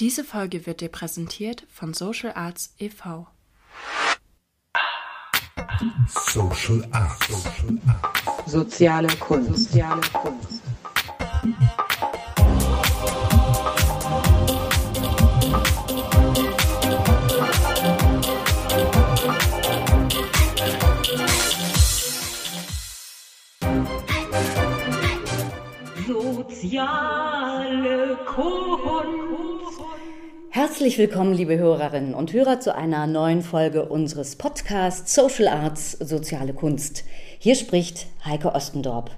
Diese Folge wird dir präsentiert von Social Arts e.V. Social Arts. Soziale Kunst. Soziale Kunst. Soziale Kunst. Herzlich willkommen, liebe Hörerinnen und Hörer, zu einer neuen Folge unseres Podcasts Social Arts, soziale Kunst. Hier spricht Heike Ostendorp.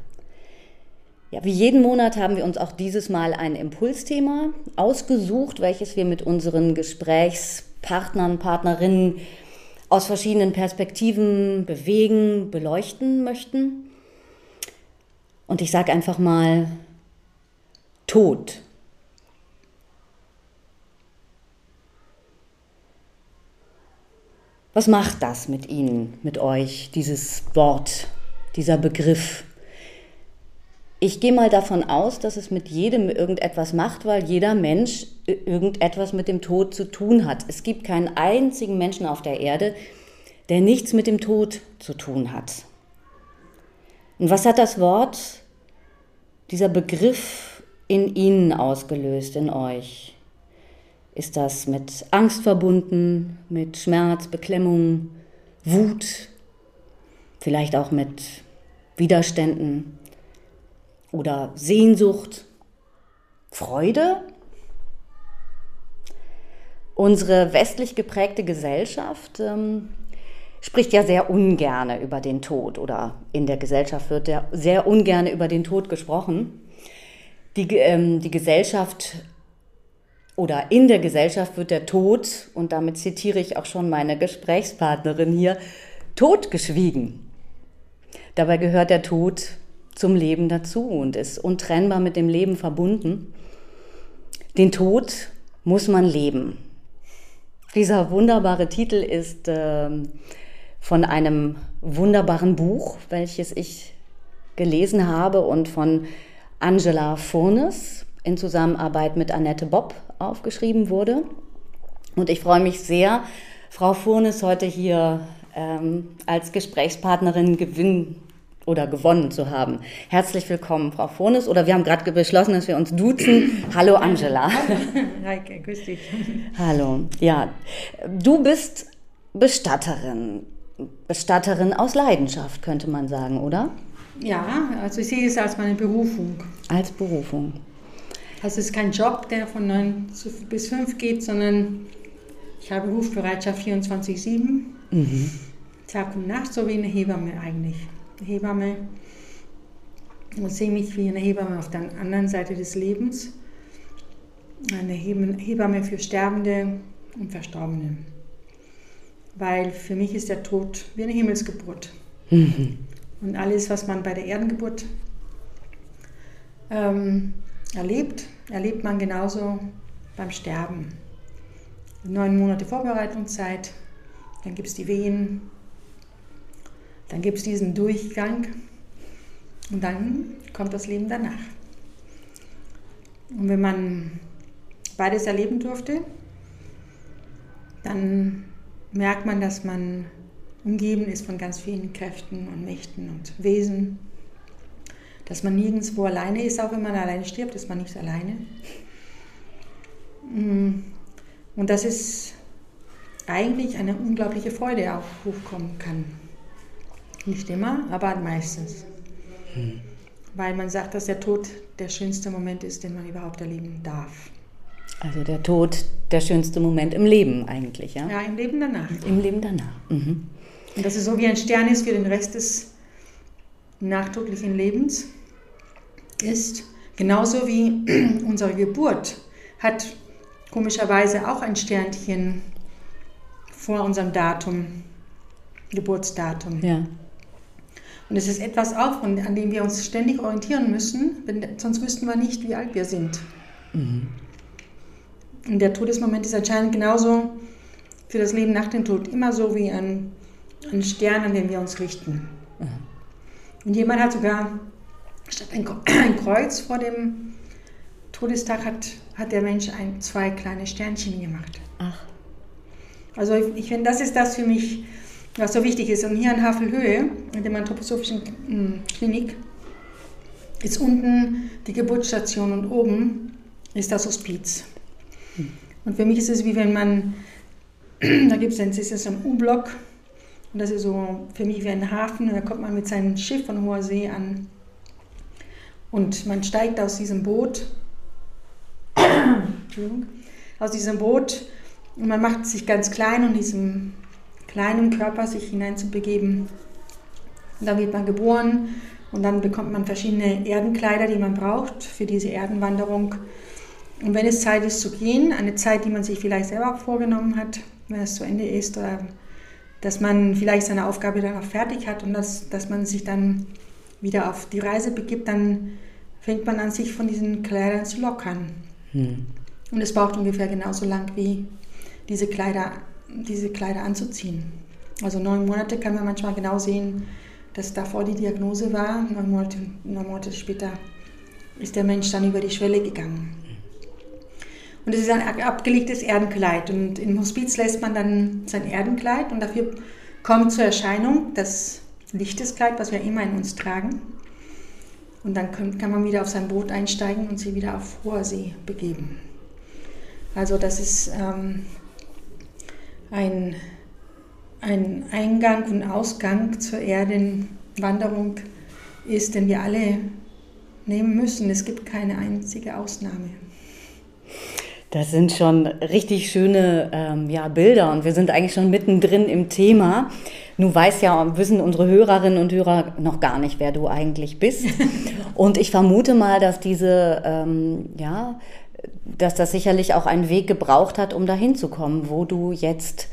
Ja, wie jeden Monat haben wir uns auch dieses Mal ein Impulsthema ausgesucht, welches wir mit unseren Gesprächspartnern, Partnerinnen aus verschiedenen Perspektiven bewegen, beleuchten möchten. Und ich sage einfach mal Tod. Was macht das mit Ihnen, mit euch, dieses Wort, dieser Begriff? Ich gehe mal davon aus, dass es mit jedem irgendetwas macht, weil jeder Mensch irgendetwas mit dem Tod zu tun hat. Es gibt keinen einzigen Menschen auf der Erde, der nichts mit dem Tod zu tun hat. Und was hat das Wort, dieser Begriff in Ihnen ausgelöst, in euch? Ist das mit Angst verbunden, mit Schmerz, Beklemmung, Wut, vielleicht auch mit Widerständen oder Sehnsucht, Freude? Unsere westlich geprägte Gesellschaft ähm, spricht ja sehr ungerne über den Tod oder in der Gesellschaft wird ja sehr ungerne über den Tod gesprochen. Die, ähm, die Gesellschaft oder in der Gesellschaft wird der Tod, und damit zitiere ich auch schon meine Gesprächspartnerin hier, totgeschwiegen. Dabei gehört der Tod zum Leben dazu und ist untrennbar mit dem Leben verbunden. Den Tod muss man leben. Dieser wunderbare Titel ist äh, von einem wunderbaren Buch, welches ich gelesen habe und von Angela Furnes in Zusammenarbeit mit Annette Bob aufgeschrieben wurde. Und ich freue mich sehr, Frau Furnes heute hier ähm, als Gesprächspartnerin gewinnen oder gewonnen zu haben. Herzlich willkommen, Frau Furnes. Oder wir haben gerade beschlossen, dass wir uns duzen. Hallo, Angela. Heike, grüß dich. Hallo. Ja, du bist Bestatterin. Bestatterin aus Leidenschaft, könnte man sagen, oder? Ja, also ich sehe es als meine Berufung. Als Berufung. Also es ist kein Job, der von 9 bis 5 geht, sondern ich habe Rufbereitschaft 24-7. Mhm. Tag und Nacht, so wie eine Hebamme eigentlich. Eine Hebamme. Und sehe mich wie eine Hebamme auf der anderen Seite des Lebens. Eine Hebamme für Sterbende und Verstorbene. Weil für mich ist der Tod wie eine Himmelsgeburt. Mhm. Und alles, was man bei der Erdengeburt ähm, erlebt, erlebt man genauso beim Sterben. Neun Monate Vorbereitungszeit, dann gibt es die Wehen, dann gibt es diesen Durchgang und dann kommt das Leben danach. Und wenn man beides erleben durfte, dann merkt man, dass man umgeben ist von ganz vielen Kräften und Mächten und Wesen dass man nirgendwo alleine ist, auch wenn man alleine stirbt, ist man nicht alleine. Mm. Und dass es eigentlich eine unglaubliche Freude auch hochkommen kann. Nicht immer, aber meistens. Hm. Weil man sagt, dass der Tod der schönste Moment ist, den man überhaupt erleben darf. Also der Tod der schönste Moment im Leben eigentlich, ja? Ja, im Leben danach. Im Leben danach. Mhm. Und dass es so wie ein Stern ist für den Rest des nachtodlichen Lebens ist, genauso wie unsere Geburt hat komischerweise auch ein Sternchen vor unserem Datum, Geburtsdatum. Ja. Und es ist etwas auch, an dem wir uns ständig orientieren müssen, sonst wüssten wir nicht, wie alt wir sind. Mhm. Und der Todesmoment ist anscheinend genauso für das Leben nach dem Tod immer so wie ein, ein Stern, an den wir uns richten. Und jemand hat sogar statt ein Kreuz vor dem Todestag hat, hat der Mensch ein, zwei kleine Sternchen gemacht. Ach. Also ich, ich finde, das ist das für mich, was so wichtig ist. Und hier in Havelhöhe, in der anthroposophischen mm, Klinik, ist unten die Geburtsstation und oben ist das Hospiz. Und für mich ist es wie wenn man, da gibt es ein, ist ein U-Block und das ist so für mich wie ein Hafen. Und da kommt man mit seinem Schiff von hoher See an. Und man steigt aus diesem Boot, aus diesem Boot. Und man macht sich ganz klein, um diesem kleinen Körper sich hineinzubegeben. Und dann wird man geboren. Und dann bekommt man verschiedene Erdenkleider, die man braucht für diese Erdenwanderung. Und wenn es Zeit ist zu gehen, eine Zeit, die man sich vielleicht selber vorgenommen hat, wenn es zu Ende ist, oder dass man vielleicht seine Aufgabe dann auch fertig hat und dass, dass man sich dann wieder auf die Reise begibt, dann fängt man an, sich von diesen Kleidern zu lockern. Hm. Und es braucht ungefähr genauso lang wie diese Kleider, diese Kleider anzuziehen. Also neun Monate kann man manchmal genau sehen, dass davor die Diagnose war. Neun Monate, neun Monate später ist der Mensch dann über die Schwelle gegangen. Und es ist ein abgelegtes Erdenkleid. Und im Hospiz lässt man dann sein Erdenkleid und dafür kommt zur Erscheinung das Lichteskleid, was wir immer in uns tragen. Und dann kann man wieder auf sein Boot einsteigen und sich wieder auf hoher See begeben. Also das ist ähm, ein ein Eingang und Ausgang zur Erdenwanderung ist, den wir alle nehmen müssen. Es gibt keine einzige Ausnahme. Das sind schon richtig schöne ähm, ja, Bilder und wir sind eigentlich schon mittendrin im Thema. Nun weiß ja, wissen unsere Hörerinnen und Hörer noch gar nicht, wer du eigentlich bist. und ich vermute mal, dass diese, ähm, ja, dass das sicherlich auch einen Weg gebraucht hat, um dahin zu kommen, wo du jetzt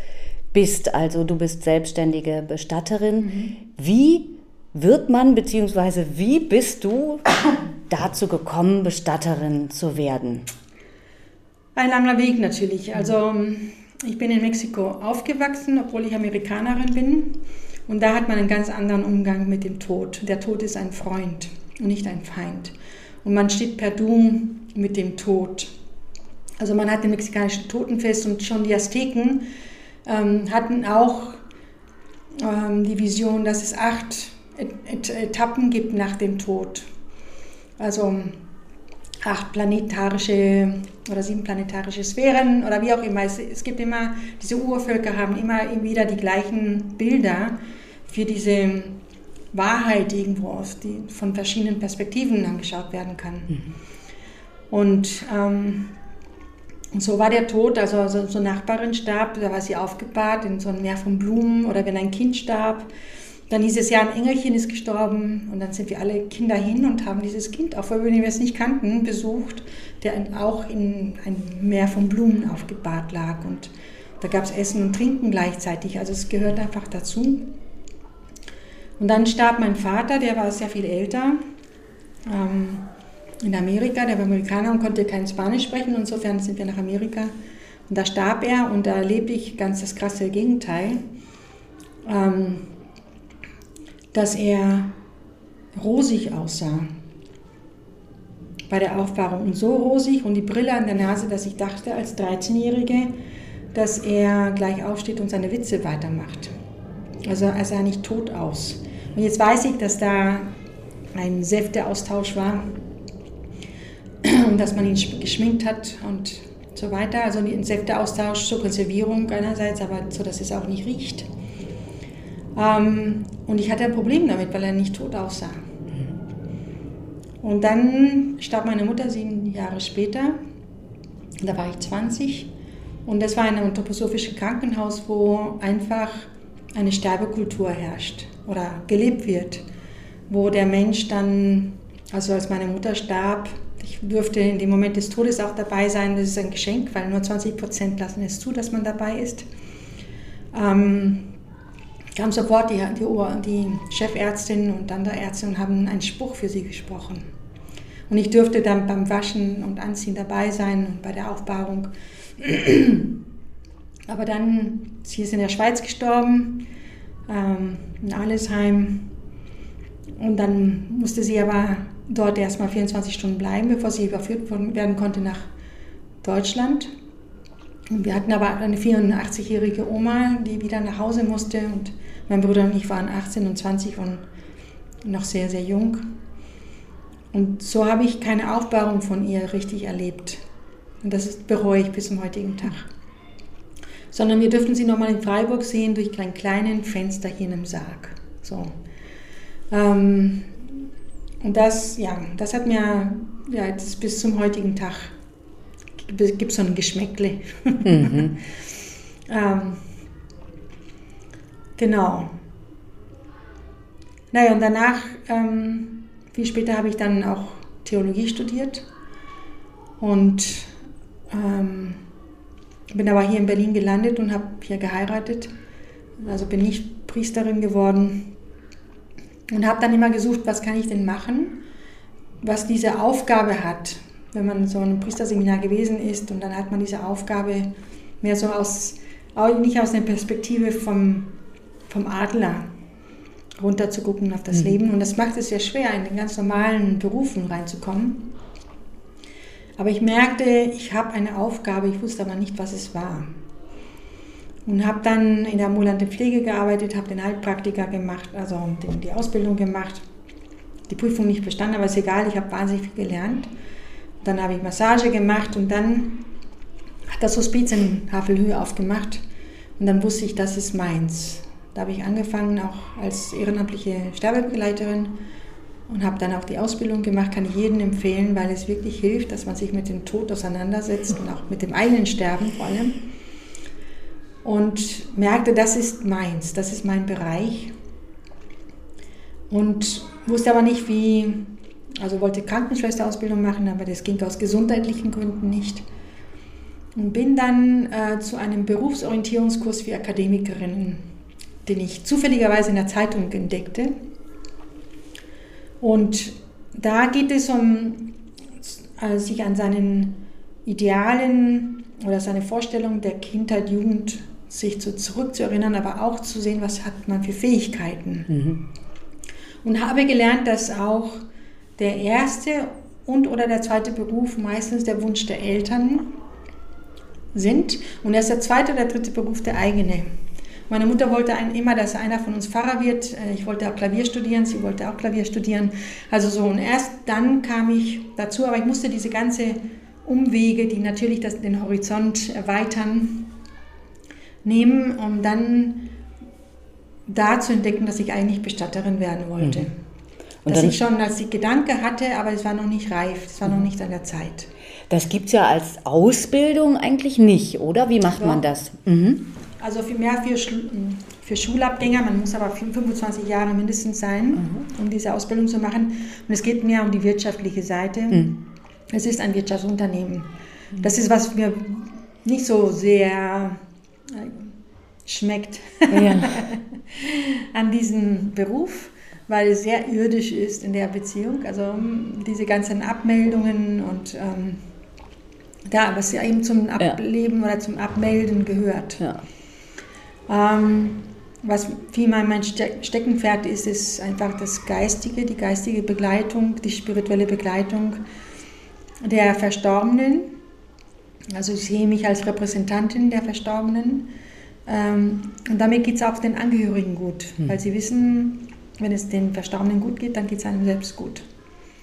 bist. Also du bist selbstständige Bestatterin. Mhm. Wie wird man, beziehungsweise wie bist du dazu gekommen, Bestatterin zu werden? Ein langer Weg natürlich. Also ich bin in Mexiko aufgewachsen, obwohl ich Amerikanerin bin. Und da hat man einen ganz anderen Umgang mit dem Tod. Der Tod ist ein Freund und nicht ein Feind. Und man steht per Du mit dem Tod. Also man hat den mexikanischen Totenfest und schon die Azteken ähm, hatten auch ähm, die Vision, dass es acht Et Etappen gibt nach dem Tod. Also acht planetarische oder sieben planetarische Sphären oder wie auch immer. Es, es gibt immer, diese Urvölker haben immer wieder die gleichen Bilder für diese Wahrheit irgendwo aus, die von verschiedenen Perspektiven angeschaut werden kann. Mhm. Und ähm, so war der Tod, also so, so eine Nachbarin starb, da war sie aufgebahrt in so einem Meer von Blumen oder wenn ein Kind starb, dann hieß es ja, ein Engelchen ist gestorben und dann sind wir alle Kinder hin und haben dieses Kind, auch wenn wir es nicht kannten, besucht, der auch in ein Meer von Blumen aufgebahrt lag und da gab es Essen und Trinken gleichzeitig, also es gehört einfach dazu. Und dann starb mein Vater, der war sehr viel älter. Ähm, in Amerika, der war Amerikaner und konnte kein Spanisch sprechen. Insofern sind wir nach Amerika. Und da starb er und da erlebte ich ganz das krasse Gegenteil, ähm, dass er rosig aussah bei der Aufbahrung. Und so rosig und die Brille an der Nase, dass ich dachte als 13-Jährige, dass er gleich aufsteht und seine Witze weitermacht. Also er sah nicht tot aus. Und jetzt weiß ich, dass da ein Säfteaustausch war dass man ihn geschminkt hat und so weiter. Also ein Säfteaustausch zur Konservierung einerseits, aber so, dass es auch nicht riecht. Ähm, und ich hatte ein Problem damit, weil er nicht tot aussah. Und dann starb meine Mutter sieben Jahre später. Da war ich 20. Und das war in einem anthroposophischen Krankenhaus, wo einfach eine Sterbekultur herrscht oder gelebt wird. Wo der Mensch dann, also als meine Mutter starb, ich durfte in dem Moment des Todes auch dabei sein. Das ist ein Geschenk, weil nur 20 Prozent lassen es zu, dass man dabei ist. Ähm, kam sofort die, die, die Chefärztin und andere Ärzte und haben einen Spruch für sie gesprochen. Und ich durfte dann beim Waschen und Anziehen dabei sein und bei der Aufbahrung. Aber dann, sie ist in der Schweiz gestorben, ähm, in Allesheim. Und dann musste sie aber dort erstmal 24 Stunden bleiben, bevor sie überführt werden konnte nach Deutschland. Und wir hatten aber eine 84-jährige Oma, die wieder nach Hause musste und mein Bruder und ich waren 18 und 20 und noch sehr, sehr jung. Und so habe ich keine Aufbahrung von ihr richtig erlebt. Und das bereue ich bis zum heutigen Tag. Sondern wir dürften sie nochmal in Freiburg sehen durch ein kleines Fenster hier in einem Sarg. So. Ähm, und das, ja, das hat mir ja, jetzt bis zum heutigen Tag gibt so ein Geschmäckle. Mhm. ähm, genau. Naja, und danach, ähm, viel später habe ich dann auch Theologie studiert und ähm, bin aber hier in Berlin gelandet und habe hier geheiratet. Also bin ich Priesterin geworden und habe dann immer gesucht, was kann ich denn machen, was diese Aufgabe hat. Wenn man so ein Priesterseminar gewesen ist und dann hat man diese Aufgabe mehr so aus, nicht aus der Perspektive vom, vom Adler runter zu gucken auf das mhm. Leben. Und das macht es sehr schwer, in den ganz normalen Berufen reinzukommen. Aber ich merkte, ich habe eine Aufgabe, ich wusste aber nicht, was es war. Und habe dann in der ambulanten Pflege gearbeitet, habe den Heilpraktiker gemacht, also die Ausbildung gemacht. Die Prüfung nicht bestanden, aber ist egal, ich habe wahnsinnig viel gelernt. Dann habe ich Massage gemacht und dann hat das Hospiz in Havelhöhe aufgemacht. Und dann wusste ich, das ist meins. Da habe ich angefangen, auch als ehrenamtliche Sterbebegleiterin und habe dann auch die Ausbildung gemacht, kann ich jedem empfehlen, weil es wirklich hilft, dass man sich mit dem Tod auseinandersetzt und auch mit dem eigenen Sterben vor allem und merkte, das ist meins, das ist mein Bereich. Und wusste aber nicht, wie, also wollte Krankenschwesterausbildung machen, aber das ging aus gesundheitlichen Gründen nicht. Und bin dann äh, zu einem Berufsorientierungskurs für Akademikerinnen, den ich zufälligerweise in der Zeitung entdeckte. Und da geht es um, also sich an seinen Idealen oder seine Vorstellung der Kindheit, Jugend sich so zurückzuerinnern, aber auch zu sehen, was hat man für Fähigkeiten. Mhm. Und habe gelernt, dass auch der erste und oder der zweite Beruf meistens der Wunsch der Eltern sind und erst der zweite oder dritte Beruf der eigene. Meine Mutter wollte immer, dass einer von uns Pfarrer wird. Äh, ich wollte auch Klavier studieren, sie wollte auch Klavier studieren. Also so, und erst dann kam ich dazu, aber ich musste diese ganze Umwege, die natürlich das, den Horizont erweitern, nehmen, um dann da zu entdecken, dass ich eigentlich Bestatterin werden wollte. Mhm. Dass ich schon als die Gedanke hatte, aber es war noch nicht reif, es war mhm. noch nicht an der Zeit. Das gibt es ja als Ausbildung eigentlich nicht, oder? Wie macht ja. man das? Mhm. Also für mehr für, für Schulabgänger, man muss aber 25 Jahre mindestens sein, mhm. um diese Ausbildung zu machen. Und es geht mehr um die wirtschaftliche Seite. Mhm. Es ist ein Wirtschaftsunternehmen. Das ist, was mir nicht so sehr schmeckt ja. an diesem Beruf, weil es sehr irdisch ist in der Beziehung. Also ähm, diese ganzen Abmeldungen und ähm, da, was ja eben zum Ableben ja. oder zum Abmelden gehört. Ja. Ähm, was vielmehr mein Steckenpferd ist, ist einfach das Geistige, die geistige Begleitung, die spirituelle Begleitung der Verstorbenen also ich sehe mich als Repräsentantin der Verstorbenen. Ähm, und damit geht es auch den Angehörigen gut, hm. weil sie wissen, wenn es den Verstorbenen gut geht, dann geht es einem selbst gut.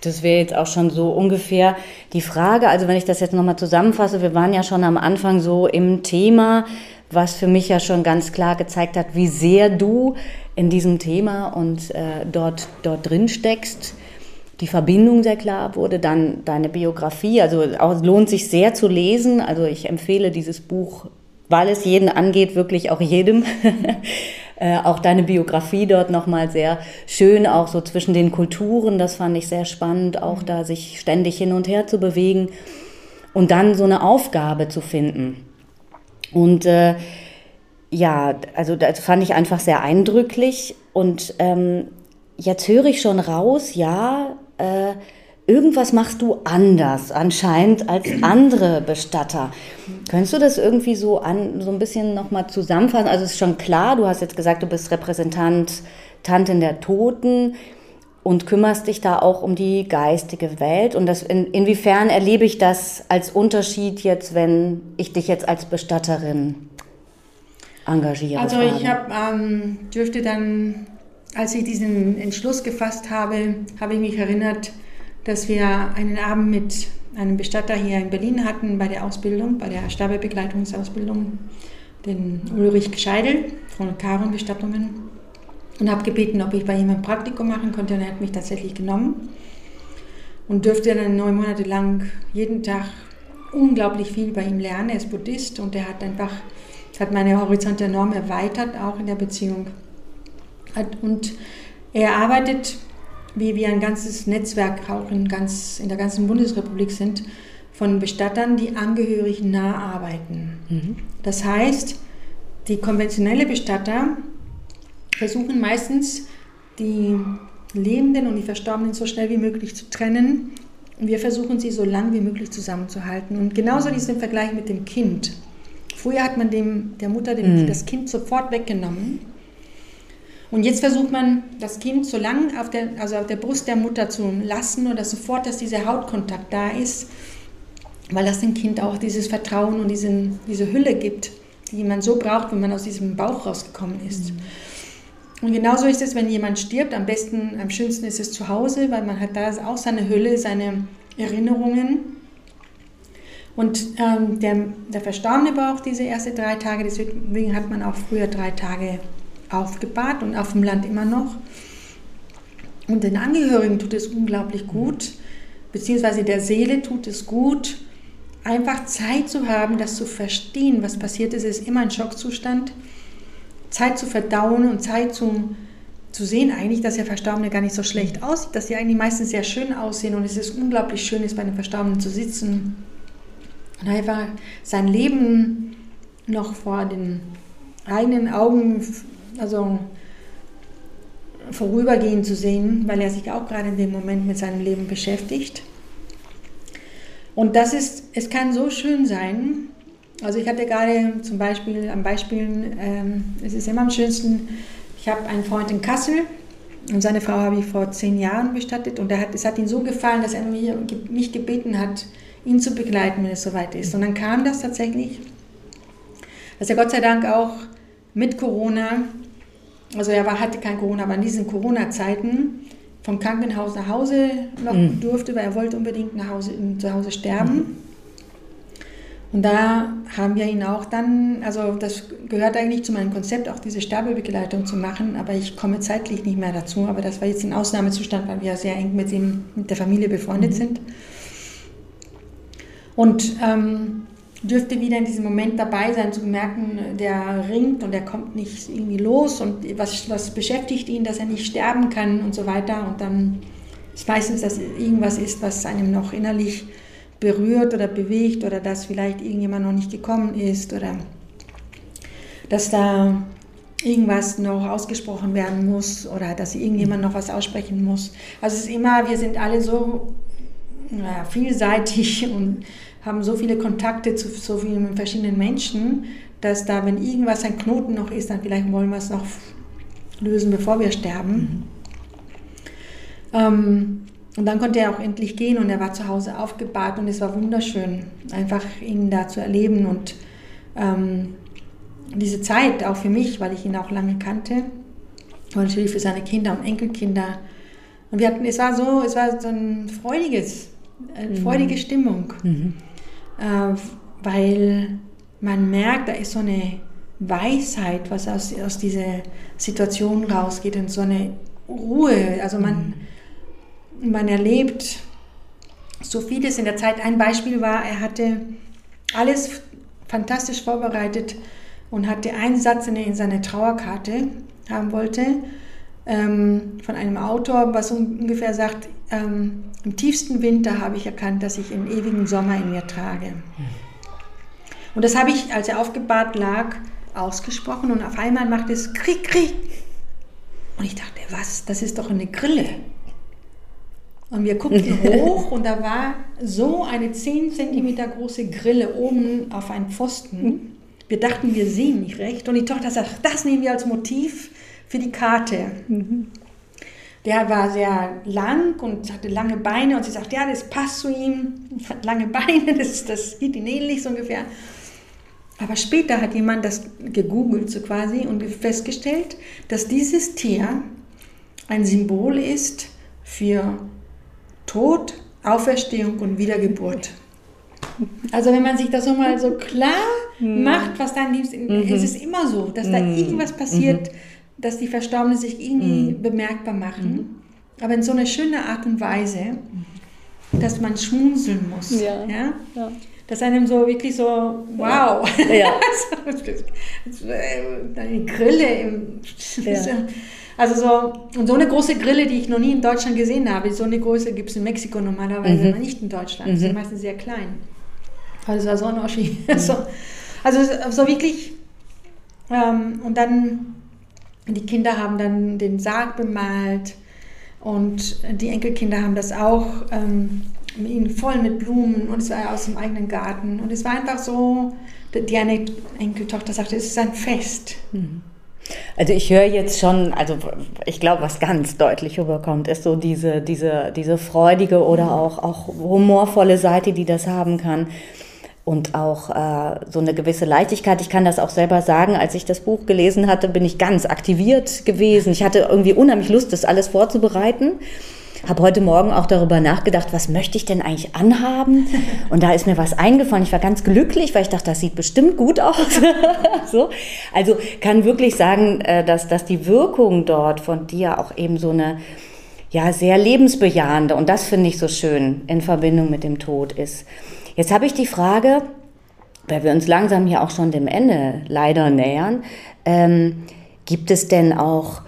Das wäre jetzt auch schon so ungefähr die Frage. Also wenn ich das jetzt nochmal zusammenfasse, wir waren ja schon am Anfang so im Thema, was für mich ja schon ganz klar gezeigt hat, wie sehr du in diesem Thema und äh, dort, dort drin steckst die Verbindung sehr klar wurde. Dann deine Biografie, also auch, lohnt sich sehr zu lesen. Also ich empfehle dieses Buch, weil es jeden angeht, wirklich auch jedem. äh, auch deine Biografie dort nochmal sehr schön, auch so zwischen den Kulturen, das fand ich sehr spannend, auch da sich ständig hin und her zu bewegen und dann so eine Aufgabe zu finden. Und äh, ja, also das fand ich einfach sehr eindrücklich und ähm, jetzt höre ich schon raus, ja, äh, irgendwas machst du anders anscheinend als andere Bestatter. Könntest du das irgendwie so an so ein bisschen nochmal zusammenfassen? Also es ist schon klar, du hast jetzt gesagt, du bist Repräsentant Tantin der Toten. Und kümmerst dich da auch um die geistige Welt. Und das, in, inwiefern erlebe ich das als Unterschied jetzt, wenn ich dich jetzt als Bestatterin engagiere? Also ich hab, ähm, dürfte dann, als ich diesen Entschluss gefasst habe, habe ich mich erinnert, dass wir einen Abend mit einem Bestatter hier in Berlin hatten bei der Ausbildung, bei der Sterbebegleitungsausbildung, den Ulrich Scheidel von Karon Bestattungen und habe gebeten, ob ich bei ihm ein Praktikum machen konnte und er hat mich tatsächlich genommen und dürfte dann neun Monate lang jeden Tag unglaublich viel bei ihm lernen. Er ist Buddhist und er hat einfach hat meine Horizonte enorm erweitert, auch in der Beziehung. Und er arbeitet, wie wir ein ganzes Netzwerk auch in, ganz, in der ganzen Bundesrepublik sind, von Bestattern, die Angehörigen nah arbeiten. Mhm. Das heißt, die konventionelle Bestatter versuchen meistens, die Lebenden und die Verstorbenen so schnell wie möglich zu trennen. Und wir versuchen sie so lang wie möglich zusammenzuhalten. Und genauso diesen Vergleich mit dem Kind. Früher hat man dem, der Mutter dem, mhm. das Kind sofort weggenommen. Und jetzt versucht man, das Kind so lang auf der, also auf der Brust der Mutter zu lassen oder sofort, dass dieser Hautkontakt da ist, weil das dem Kind auch dieses Vertrauen und diesen, diese Hülle gibt, die man so braucht, wenn man aus diesem Bauch rausgekommen ist. Mhm. Und genauso ist es, wenn jemand stirbt. Am besten, am schönsten ist es zu Hause, weil man hat da auch seine Hülle, seine Erinnerungen. Und ähm, der, der Verstorbene braucht diese ersten drei Tage, deswegen hat man auch früher drei Tage aufgebahrt und auf dem Land immer noch. Und den Angehörigen tut es unglaublich gut, beziehungsweise der Seele tut es gut, einfach Zeit zu haben, das zu verstehen, was passiert ist. Es ist immer ein Schockzustand. Zeit zu verdauen und Zeit zum, zu sehen, eigentlich, dass der Verstorbene gar nicht so schlecht aussieht, dass die eigentlich meistens sehr schön aussehen und es ist unglaublich schön, ist bei einem Verstorbenen zu sitzen und einfach sein Leben noch vor den eigenen Augen, also vorübergehen zu sehen, weil er sich auch gerade in dem Moment mit seinem Leben beschäftigt. Und das ist, es kann so schön sein, also ich hatte gerade zum Beispiel, am Beispiel, ähm, es ist immer am schönsten, ich habe einen Freund in Kassel und seine Frau habe ich vor zehn Jahren bestattet und hat, es hat ihm so gefallen, dass er mich gebeten hat, ihn zu begleiten, wenn es soweit ist. Und dann kam das tatsächlich, dass er Gott sei Dank auch mit Corona, also er war, hatte kein Corona, aber in diesen Corona-Zeiten vom Krankenhaus nach Hause noch mhm. durfte, weil er wollte unbedingt nach Hause, zu Hause sterben. Mhm. Und da haben wir ihn auch dann, also das gehört eigentlich zu meinem Konzept, auch diese Sterbebegleitung zu machen, aber ich komme zeitlich nicht mehr dazu. Aber das war jetzt ein Ausnahmezustand, weil wir sehr eng mit ihm, mit der Familie befreundet mhm. sind. Und ähm, dürfte wieder in diesem Moment dabei sein, zu merken, der ringt und er kommt nicht irgendwie los und was, was beschäftigt ihn, dass er nicht sterben kann und so weiter. Und dann ist meistens, dass irgendwas ist, was einem noch innerlich berührt oder bewegt oder dass vielleicht irgendjemand noch nicht gekommen ist oder dass da irgendwas noch ausgesprochen werden muss oder dass irgendjemand noch was aussprechen muss. Also es ist immer, wir sind alle so naja, vielseitig und haben so viele Kontakte zu so vielen verschiedenen Menschen, dass da, wenn irgendwas ein Knoten noch ist, dann vielleicht wollen wir es noch lösen, bevor wir sterben. Mhm. Ähm, und dann konnte er auch endlich gehen und er war zu Hause aufgebahrt und es war wunderschön, einfach ihn da zu erleben und ähm, diese Zeit auch für mich, weil ich ihn auch lange kannte und natürlich für seine Kinder und Enkelkinder. Und wir hatten, es war so, es war so ein freudiges, eine mhm. freudige Stimmung, mhm. äh, weil man merkt, da ist so eine Weisheit, was aus, aus dieser Situation rausgeht und so eine Ruhe. Also man mhm man erlebt so vieles in der Zeit. Ein Beispiel war, er hatte alles fantastisch vorbereitet und hatte einen Satz, den er in seine Trauerkarte haben wollte, ähm, von einem Autor, was ungefähr sagt, ähm, im tiefsten Winter habe ich erkannt, dass ich den ewigen Sommer in mir trage. Und das habe ich, als er aufgebahrt lag, ausgesprochen und auf einmal macht es Krieg, Krieg. Und ich dachte, was, das ist doch eine Grille. Und wir guckten hoch und da war so eine 10 cm große Grille oben auf einem Pfosten. Wir dachten, wir sehen nicht recht. Und die Tochter sagt, das nehmen wir als Motiv für die Karte. der war sehr lang und hatte lange Beine und sie sagt, ja, das passt zu ihm, hat lange Beine, das, das geht ihn ähnlich so ungefähr. Aber später hat jemand das gegoogelt so quasi und festgestellt, dass dieses Tier ein Symbol ist für Tod, Auferstehung und Wiedergeburt. Also wenn man sich das so mal so klar macht, was dann ist, mhm. es ist immer so, dass da irgendwas passiert, mhm. dass die Verstorbenen sich irgendwie mhm. bemerkbar machen, aber in so einer schönen Art und Weise, dass man schmunzeln muss. Ja. ja? ja. Dass einem so wirklich so, wow, ja. eine Grille im, ja. Also so, und so eine große Grille, die ich noch nie in Deutschland gesehen habe, so eine Größe gibt es in Mexiko normalerweise, mhm. aber nicht in Deutschland. Mhm. Die sind meistens sehr klein. Also das war so ein Oschi. Mhm. So, also so wirklich, ähm, und dann, die Kinder haben dann den Sarg bemalt und die Enkelkinder haben das auch ähm, voll mit Blumen und es war aus dem eigenen Garten. Und es war einfach so, die eine Enkeltochter sagte, es ist ein Fest. Mhm. Also ich höre jetzt schon, also ich glaube, was ganz deutlich rüberkommt, ist so diese, diese, diese freudige oder auch, auch humorvolle Seite, die das haben kann. Und auch äh, so eine gewisse Leichtigkeit. Ich kann das auch selber sagen, als ich das Buch gelesen hatte, bin ich ganz aktiviert gewesen. Ich hatte irgendwie unheimlich Lust, das alles vorzubereiten habe heute Morgen auch darüber nachgedacht, was möchte ich denn eigentlich anhaben? Und da ist mir was eingefallen. Ich war ganz glücklich, weil ich dachte, das sieht bestimmt gut aus. so. Also kann wirklich sagen, äh, dass, dass die Wirkung dort von dir auch eben so eine ja, sehr lebensbejahende, und das finde ich so schön, in Verbindung mit dem Tod ist. Jetzt habe ich die Frage, weil wir uns langsam hier auch schon dem Ende leider nähern, ähm, gibt es denn auch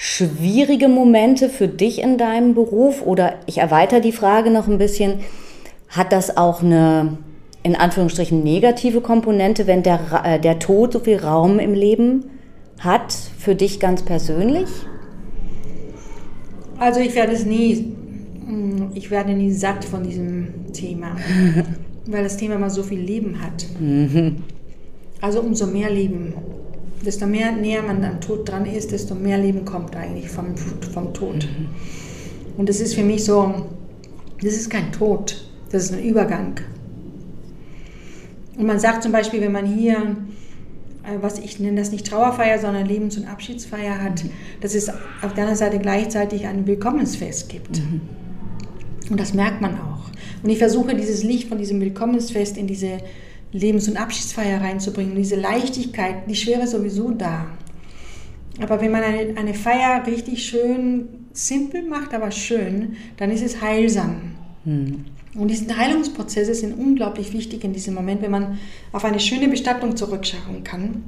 schwierige Momente für dich in deinem Beruf? Oder ich erweitere die Frage noch ein bisschen, hat das auch eine in Anführungsstrichen negative Komponente, wenn der, äh, der Tod so viel Raum im Leben hat, für dich ganz persönlich? Also ich werde es nie, mm, ich werde nie satt von diesem Thema, weil das Thema mal so viel Leben hat. Mhm. Also umso mehr Leben desto mehr näher man am Tod dran ist, desto mehr Leben kommt eigentlich vom, vom Tod. Mhm. Und das ist für mich so, das ist kein Tod, das ist ein Übergang. Und man sagt zum Beispiel, wenn man hier, äh, was ich nenne das nicht Trauerfeier, sondern Lebens- und Abschiedsfeier hat, mhm. dass es auf der anderen Seite gleichzeitig ein Willkommensfest gibt. Mhm. Und das merkt man auch. Und ich versuche dieses Licht von diesem Willkommensfest in diese Lebens- und Abschiedsfeier reinzubringen. diese Leichtigkeit, die Schwere sowieso da. Aber wenn man eine, eine Feier richtig schön simpel macht, aber schön, dann ist es heilsam. Hm. Und diese Heilungsprozesse sind unglaublich wichtig in diesem Moment, wenn man auf eine schöne Bestattung zurückschauen kann,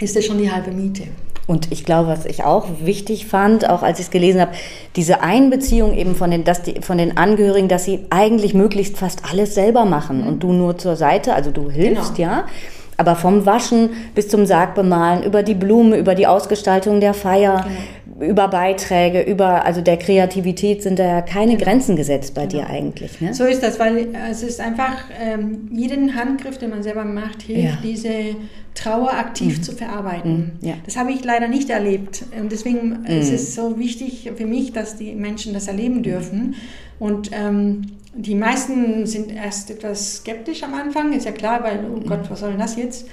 ist das schon die halbe Miete. Und ich glaube, was ich auch wichtig fand, auch als ich es gelesen habe, diese Einbeziehung eben von den, dass die, von den Angehörigen, dass sie eigentlich möglichst fast alles selber machen mhm. und du nur zur Seite, also du hilfst genau. ja. Aber vom Waschen bis zum Sargbemalen, über die Blume, über die Ausgestaltung der Feier, genau. Über Beiträge, über, also der Kreativität sind da ja keine genau. Grenzen gesetzt bei genau. dir eigentlich. Ne? So ist das, weil es ist einfach, ähm, jeden Handgriff, den man selber macht, hilft ja. diese Trauer aktiv mhm. zu verarbeiten. Mhm. Ja. Das habe ich leider nicht erlebt. Und deswegen mhm. ist es so wichtig für mich, dass die Menschen das erleben dürfen. Und ähm, die meisten sind erst etwas skeptisch am Anfang, ist ja klar, weil, oh Gott, was soll denn das jetzt?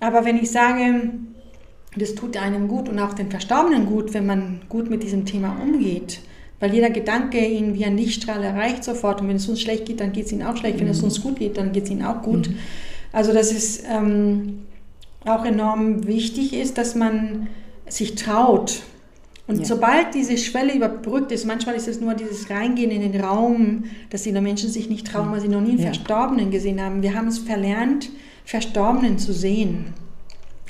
Aber wenn ich sage, das tut einem gut und auch den Verstorbenen gut, wenn man gut mit diesem Thema umgeht, weil jeder Gedanke ihn wie ein Lichtstrahl erreicht sofort und wenn es uns schlecht geht, dann geht es ihnen auch schlecht, wenn es mhm. uns gut geht, dann geht es ihnen auch gut. Mhm. Also das ist ähm, auch enorm wichtig ist, dass man sich traut. Und ja. sobald diese Schwelle überbrückt ist, manchmal ist es nur dieses Reingehen in den Raum, dass die Menschen sich nicht trauen, weil sie noch nie einen ja. Verstorbenen gesehen haben. Wir haben es verlernt, Verstorbenen zu sehen.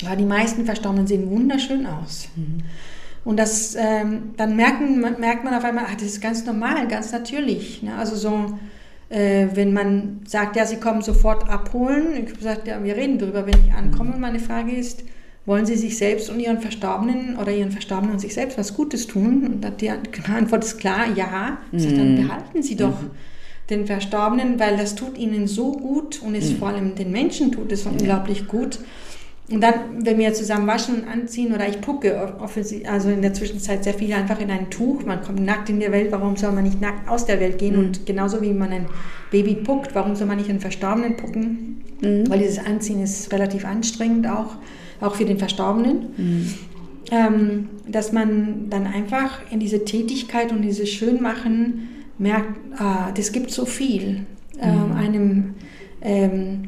Ja, die meisten Verstorbenen sehen wunderschön aus. Mhm. Und das, ähm, dann merken, merkt man auf einmal, ach, das ist ganz normal, ganz natürlich. Ne? Also so, äh, wenn man sagt, ja, Sie kommen sofort abholen, ich habe gesagt, ja, wir reden darüber, wenn ich ankomme. Und meine Frage ist, wollen Sie sich selbst und Ihren Verstorbenen oder Ihren Verstorbenen und sich selbst was Gutes tun? Und die Antwort ist klar, ja. Ich sage, dann mhm. behalten Sie doch mhm. den Verstorbenen, weil das tut Ihnen so gut und es mhm. vor allem den Menschen tut es unglaublich gut. Und dann, wenn wir zusammen waschen und anziehen oder ich pucke, also in der Zwischenzeit sehr viel einfach in ein Tuch. Man kommt nackt in die Welt, warum soll man nicht nackt aus der Welt gehen? Mhm. Und genauso wie man ein Baby puckt, warum soll man nicht einen Verstorbenen pucken? Mhm. Weil dieses Anziehen ist relativ anstrengend auch, auch für den Verstorbenen. Mhm. Ähm, dass man dann einfach in diese Tätigkeit und dieses Schönmachen merkt, ah, das gibt so viel. Ähm, einem ähm,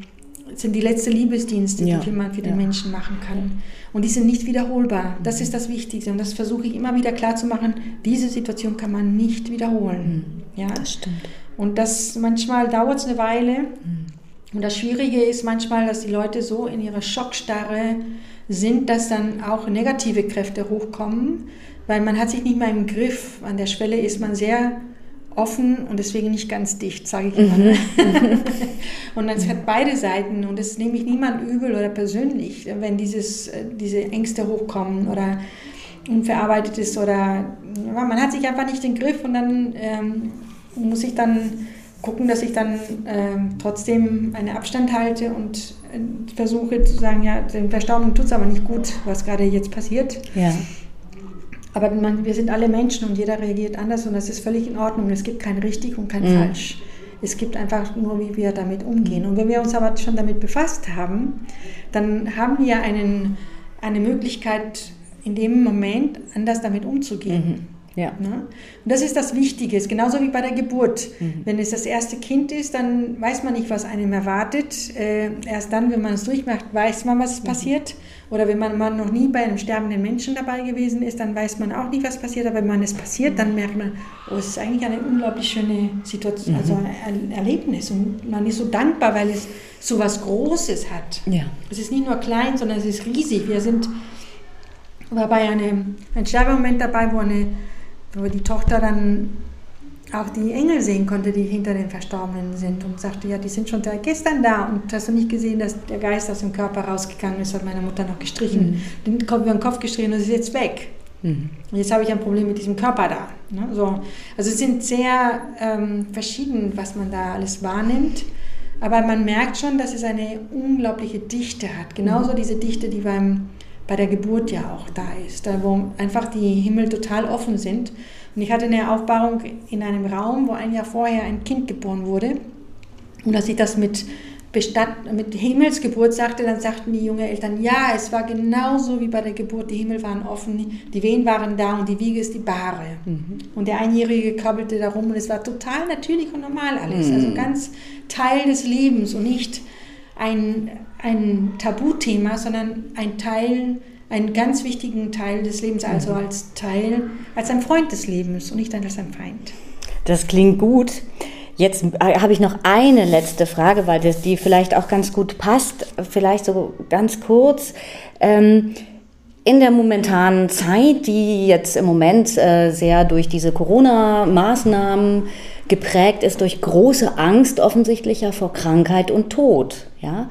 sind die letzten Liebesdienste, ja. die man für den Menschen machen kann. Und die sind nicht wiederholbar. Das ist das Wichtigste. Und das versuche ich immer wieder klar zu machen. Diese Situation kann man nicht wiederholen. Mhm. Ja? Das stimmt. Und das manchmal dauert es eine Weile. Mhm. Und das Schwierige ist manchmal, dass die Leute so in ihrer Schockstarre sind, dass dann auch negative Kräfte hochkommen, weil man hat sich nicht mehr im Griff. An der Schwelle ist man sehr offen und deswegen nicht ganz dicht, sage ich immer. Mhm. und es hat beide Seiten und das nehme ich niemand übel oder persönlich, wenn dieses, äh, diese Ängste hochkommen oder unverarbeitet ist oder man hat sich einfach nicht den Griff und dann ähm, muss ich dann gucken, dass ich dann ähm, trotzdem einen Abstand halte und äh, versuche zu sagen, ja, den Verstorbenen tut es aber nicht gut, was gerade jetzt passiert. Ja. Aber man, wir sind alle Menschen und jeder reagiert anders und das ist völlig in Ordnung. Es gibt kein richtig und kein mhm. falsch. Es gibt einfach nur, wie wir damit umgehen. Und wenn wir uns aber schon damit befasst haben, dann haben wir einen, eine Möglichkeit, in dem Moment anders damit umzugehen. Mhm. Ja. Ne? Und das ist das Wichtige, genauso wie bei der Geburt. Mhm. Wenn es das erste Kind ist, dann weiß man nicht, was einem erwartet. Äh, erst dann, wenn man es durchmacht, weiß man, was mhm. passiert. Oder wenn man, man noch nie bei einem sterbenden Menschen dabei gewesen ist, dann weiß man auch nicht, was passiert. Aber wenn man es passiert, dann merkt man, oh, es ist eigentlich eine unglaublich schöne Situation, also mhm. ein Erlebnis. Und man ist so dankbar, weil es so was Großes hat. Ja. Es ist nicht nur klein, sondern es ist riesig. Wir sind war bei einem, ein Sterbemoment dabei, wo eine wo die Tochter dann auch die Engel sehen konnte, die hinter den Verstorbenen sind und sagte, ja, die sind schon seit gestern da und hast du nicht gesehen, dass der Geist aus dem Körper rausgegangen ist, hat meine Mutter noch gestrichen, mhm. den Kopf über den Kopf gestrichen und ist jetzt weg. Mhm. Und jetzt habe ich ein Problem mit diesem Körper da. Ne? So. Also es sind sehr ähm, verschieden, was man da alles wahrnimmt. Aber man merkt schon, dass es eine unglaubliche Dichte hat. Genauso mhm. diese Dichte, die beim bei der Geburt ja auch da ist, da wo einfach die Himmel total offen sind. Und ich hatte eine Aufbahrung in einem Raum, wo ein Jahr vorher ein Kind geboren wurde. Und als ich das mit, Bestand, mit Himmelsgeburt sagte, dann sagten die jungen Eltern, ja, es war genauso wie bei der Geburt, die Himmel waren offen, die Wehen waren da und die Wiege ist die Bahre. Mhm. Und der Einjährige krabbelte da rum und es war total natürlich und normal alles. Mhm. Also ganz Teil des Lebens und nicht ein, ein Tabuthema, sondern ein Teil, einen ganz wichtigen Teil des Lebens, also mhm. als Teil, als ein Freund des Lebens und nicht als ein Feind. Das klingt gut. Jetzt äh, habe ich noch eine letzte Frage, weil das, die vielleicht auch ganz gut passt. Vielleicht so ganz kurz. Ähm, in der momentanen Zeit, die jetzt im Moment äh, sehr durch diese Corona-Maßnahmen geprägt ist, durch große Angst offensichtlicher vor Krankheit und Tod. Ja?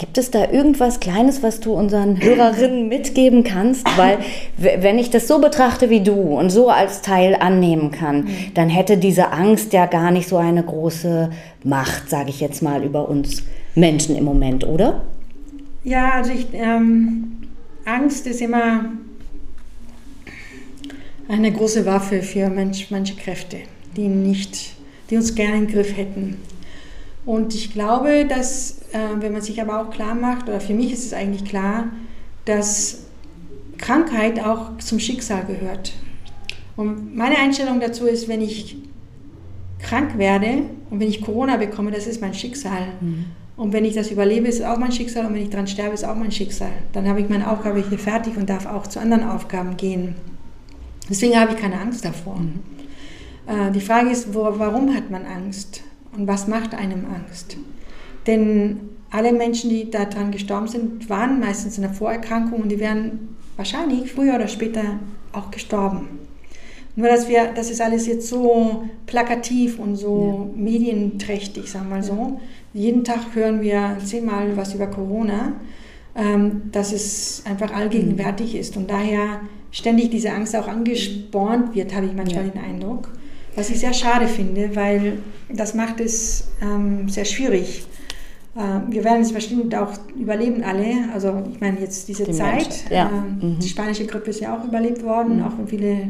Gibt es da irgendwas Kleines, was du unseren Hörerinnen mitgeben kannst? Weil wenn ich das so betrachte wie du und so als Teil annehmen kann, dann hätte diese Angst ja gar nicht so eine große Macht, sage ich jetzt mal, über uns Menschen im Moment, oder? Ja, also ich, ähm, Angst ist immer eine große Waffe für Mensch, manche Kräfte, die, nicht, die uns gerne im Griff hätten. Und ich glaube, dass, wenn man sich aber auch klar macht, oder für mich ist es eigentlich klar, dass Krankheit auch zum Schicksal gehört. Und meine Einstellung dazu ist, wenn ich krank werde und wenn ich Corona bekomme, das ist mein Schicksal. Mhm. Und wenn ich das überlebe, ist es auch mein Schicksal. Und wenn ich daran sterbe, ist es auch mein Schicksal. Dann habe ich meine Aufgabe hier fertig und darf auch zu anderen Aufgaben gehen. Deswegen habe ich keine Angst davor. Mhm. Äh, die Frage ist, wo, warum hat man Angst? Und was macht einem Angst? Denn alle Menschen, die daran gestorben sind, waren meistens in einer Vorerkrankung und die wären wahrscheinlich früher oder später auch gestorben. Nur, dass wir, das ist alles jetzt so plakativ und so ja. medienträchtig, sagen wir mal so. Jeden Tag hören wir zehnmal was über Corona, ähm, dass es einfach allgegenwärtig ist und daher ständig diese Angst auch angespornt wird, habe ich manchmal ja. den Eindruck. Was ich sehr schade finde, weil das macht es ähm, sehr schwierig, wir werden es bestimmt auch überleben alle. Also ich meine jetzt diese Die Zeit. Ja. äh, Mhm. Die spanische Grippe ist ja auch überlebt worden, auch wenn viele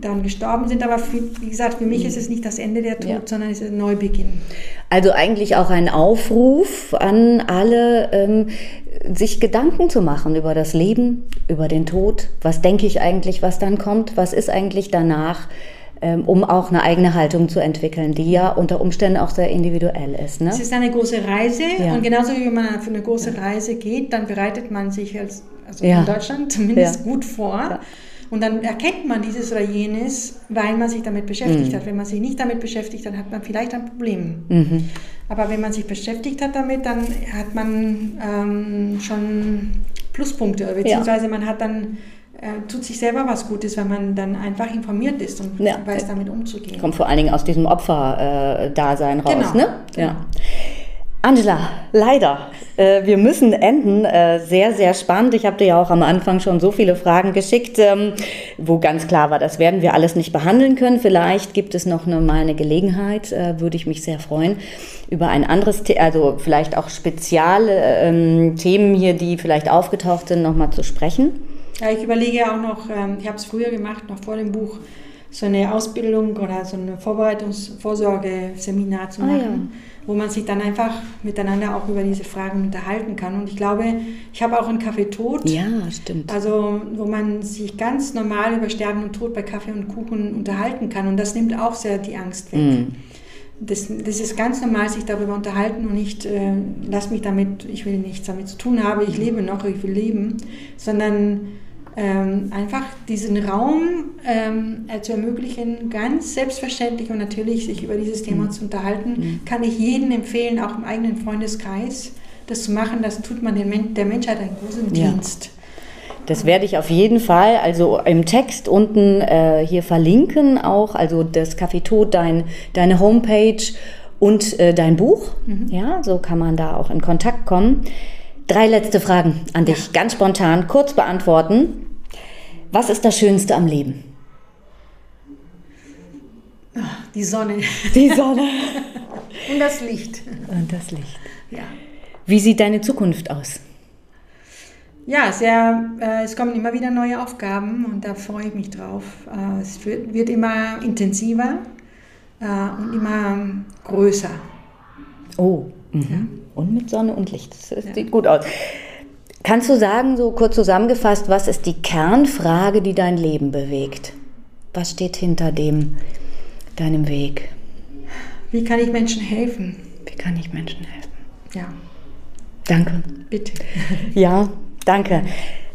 daran gestorben sind. Aber für, wie gesagt, für mich ist es nicht das Ende der Tod, Mhm. Ja. sondern es ist ein Neubeginn. Also eigentlich auch ein Aufruf an alle, ähm, sich Gedanken zu machen über das Leben, über den Tod. Was denke ich eigentlich, was dann kommt? Was ist eigentlich danach? Ähm, um auch eine eigene Haltung zu entwickeln, die ja unter Umständen auch sehr individuell ist. Ne? Es ist eine große Reise Ja. und genauso wie man für eine große Reise geht, dann bereitet man sich als, also Ja. in Deutschland zumindest Ja. gut vor. Und dann erkennt man dieses oder jenes, weil man sich damit beschäftigt Mhm. hat. Wenn man sich nicht damit beschäftigt, dann hat man vielleicht ein Problem. Mhm. Aber wenn man sich beschäftigt hat damit, dann hat man ähm, schon Pluspunkte, beziehungsweise man hat dann tut sich selber was Gutes, wenn man dann einfach informiert ist und Ja. weiß, damit umzugehen. Kommt vor allen Dingen aus diesem Opfer-Dasein raus. Genau. Ne? Ja. Angela, leider, äh, wir müssen enden. Äh, sehr, sehr spannend. Ich habe dir ja auch am Anfang schon so viele Fragen geschickt, ähm, wo ganz klar war, das werden wir alles nicht behandeln können. Vielleicht gibt es noch eine, mal eine Gelegenheit, äh, würde ich mich sehr freuen, über ein anderes, The also vielleicht auch spezielle ähm, Themen hier, die vielleicht aufgetaucht sind, nochmal zu sprechen. Ja, ich überlege auch noch, ähm, ich habe es früher gemacht, noch vor dem Buch, so eine Ausbildung oder so eine Vorbereitungs-Vorsorge-Seminar zu Ah, machen, wo man sich dann einfach miteinander auch über diese Fragen unterhalten kann. Und ich glaube, ich habe auch einen Kaffee Tod. Ja, stimmt. Also, wo man sich ganz normal über Sterben und Tod bei Kaffee und Kuchen unterhalten kann. Und das nimmt auch sehr die Angst weg. Mhm. Das, das ist ganz normal, sich darüber unterhalten und nicht, äh, lass mich damit, ich will nichts damit zu tun haben, ich lebe noch, ich will leben, sondern ähm, einfach diesen Raum ähm, äh, zu ermöglichen, ganz selbstverständlich und natürlich sich über dieses Thema zu unterhalten, kann ich jedem empfehlen, auch im eigenen Freundeskreis, das zu machen. Das tut man den Men der Menschheit einen großen Ja. Dienst. Das werde ich auf jeden Fall, also im Text unten äh, hier verlinken auch, also das Café Tod, dein, deine Homepage und äh, dein Buch. Ja, so kann man da auch in Kontakt kommen. Drei letzte Fragen an dich, ganz spontan, kurz beantworten. Was ist das Schönste am Leben? Die Sonne Die Sonne und das Licht. und das Licht. Ja. Wie sieht deine Zukunft aus? Ja, sehr, äh, es kommen immer wieder neue Aufgaben und da freue ich mich drauf. Äh, es wird, wird immer intensiver äh, und immer größer. Oh, mhm. und mit Sonne und Licht. Das sieht gut aus. Kannst du sagen, so kurz zusammengefasst, was ist die Kernfrage, die dein Leben bewegt? Was steht hinter dem, deinem Weg? Wie kann ich Menschen helfen? Wie kann ich Menschen helfen? Ja, Danke. bitte. Ja, danke.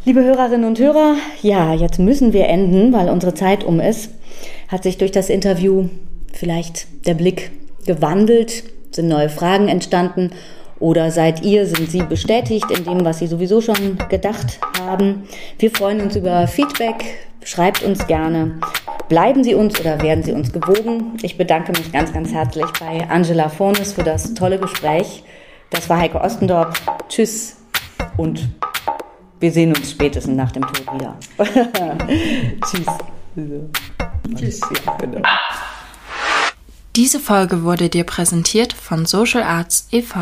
Liebe Hörerinnen und Hörer, ja, jetzt müssen wir enden, weil unsere Zeit um ist. Hat sich durch das Interview vielleicht der Blick gewandelt? Sind neue Fragen entstanden? Oder seid ihr, sind Sie bestätigt in dem, was Sie sowieso schon gedacht haben? Wir freuen uns über Feedback. Schreibt uns gerne. Bleiben Sie uns oder werden Sie uns gewogen? Ich bedanke mich ganz, ganz herzlich bei Angela Fornes für das tolle Gespräch. Das war Heike Ostendorf. Tschüss und wir sehen uns spätestens nach dem Tod wieder. Tschüss. Tschüss. Ja, genau. Diese Folge wurde dir präsentiert von Social Arts e.V.